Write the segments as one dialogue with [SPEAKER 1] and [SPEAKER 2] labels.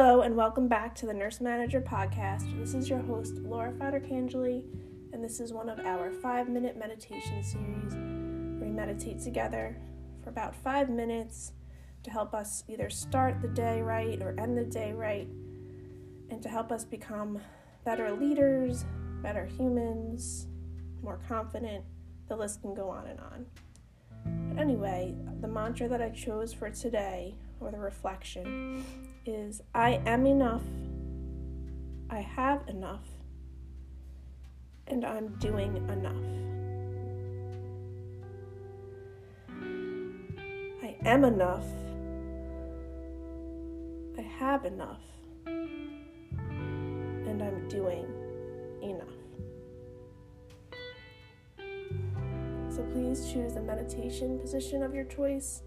[SPEAKER 1] Hello, and welcome back to the Nurse Manager Podcast. This is your host, Laura Fadercangeli, and this is one of our five minute meditation series we meditate together for about five minutes to help us either start the day right or end the day right, and to help us become better leaders, better humans, more confident. The list can go on and on. But anyway, the mantra that I chose for today, or the reflection, is I am enough, I have enough, and I'm doing enough. I am enough, I have enough, and I'm doing enough. So please choose a meditation position of your choice.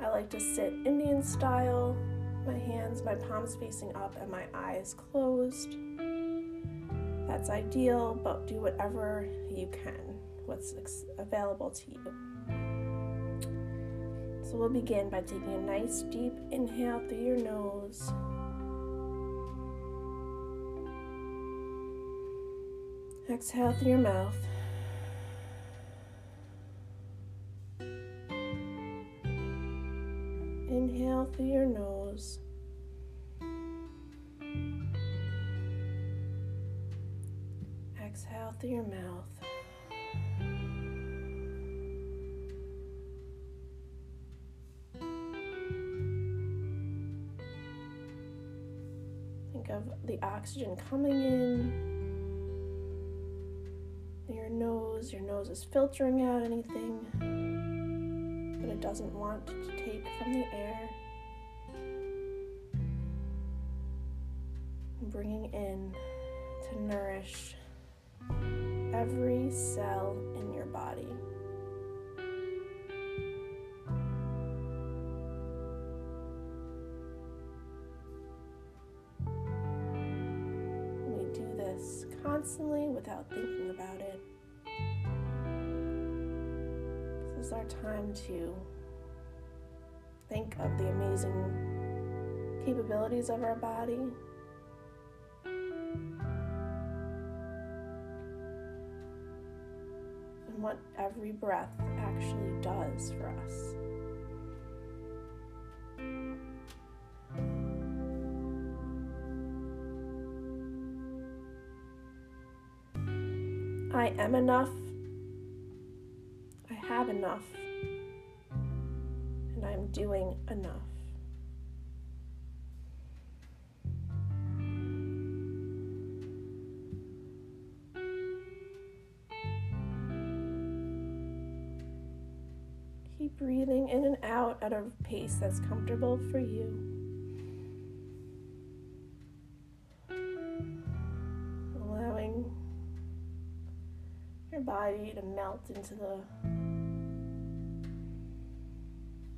[SPEAKER 1] I like to sit Indian style, my hands, my palms facing up, and my eyes closed. That's ideal, but do whatever you can, what's available to you. So we'll begin by taking a nice deep inhale through your nose. Exhale through your mouth. Inhale through your nose. Exhale through your mouth. Think of the oxygen coming in your nose. Your nose is filtering out anything that it doesn't want to take from the air. Bringing in to nourish every cell in your body. We do this constantly without thinking about it. This is our time to think of the amazing capabilities of our body. What every breath actually does for us. I am enough I have enough and I'm doing enough. Keep breathing in and out at a pace that's comfortable for you. Allowing your body to melt into the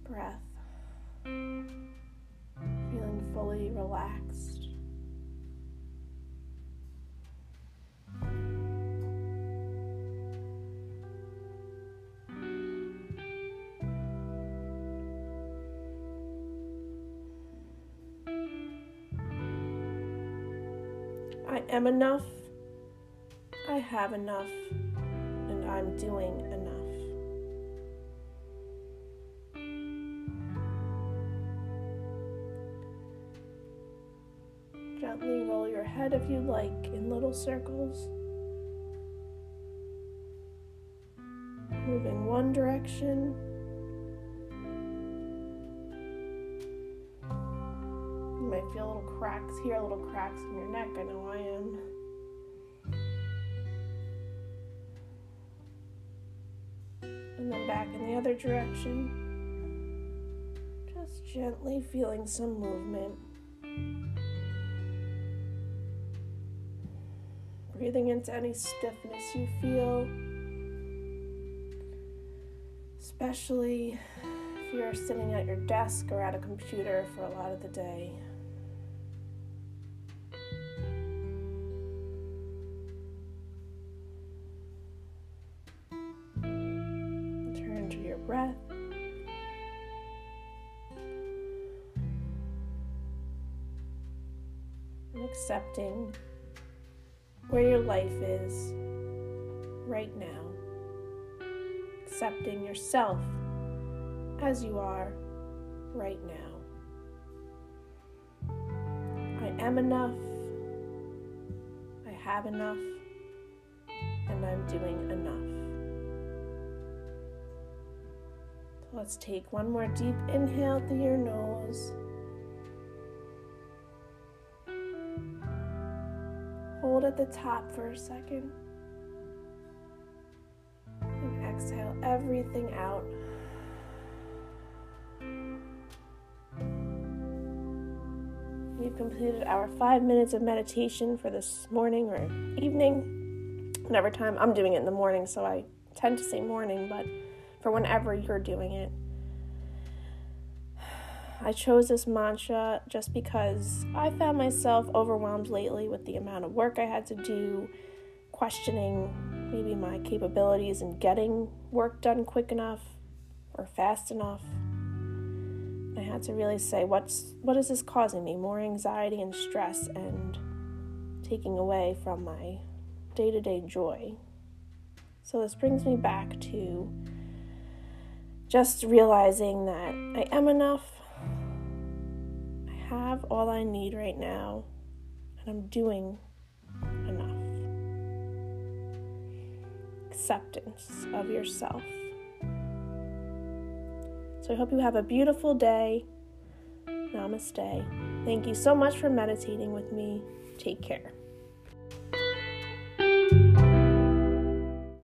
[SPEAKER 1] breath, feeling fully relaxed. I am enough, I have enough, and I'm doing enough. Gently roll your head if you like in little circles. Moving one direction. Might feel little cracks here, little cracks in your neck. I know I am. And then back in the other direction. Just gently feeling some movement. breathing into any stiffness you feel, especially if you're sitting at your desk or at a computer for a lot of the day. Turn And accepting where your life is right now, accepting yourself as you are right now. I am enough, I have enough, and I'm doing enough. Let's take one more deep inhale through your nose. Hold at the top for a second. And exhale everything out. We've completed our five minutes of meditation for this morning or evening. Whatever time I'm doing it in the morning, so I tend to say morning, but for whenever you're doing it. I chose this mantra just because I found myself overwhelmed lately with the amount of work I had to do, questioning maybe my capabilities in getting work done quick enough or fast enough. I had to really say what's what is this causing me? More anxiety and stress and taking away from my day-to-day joy. So this brings me back to just realizing that I am enough. I have all I need right now, and I'm doing enough. Acceptance of yourself. So I hope you have a beautiful day. Namaste. Thank you so much for meditating with me. Take care.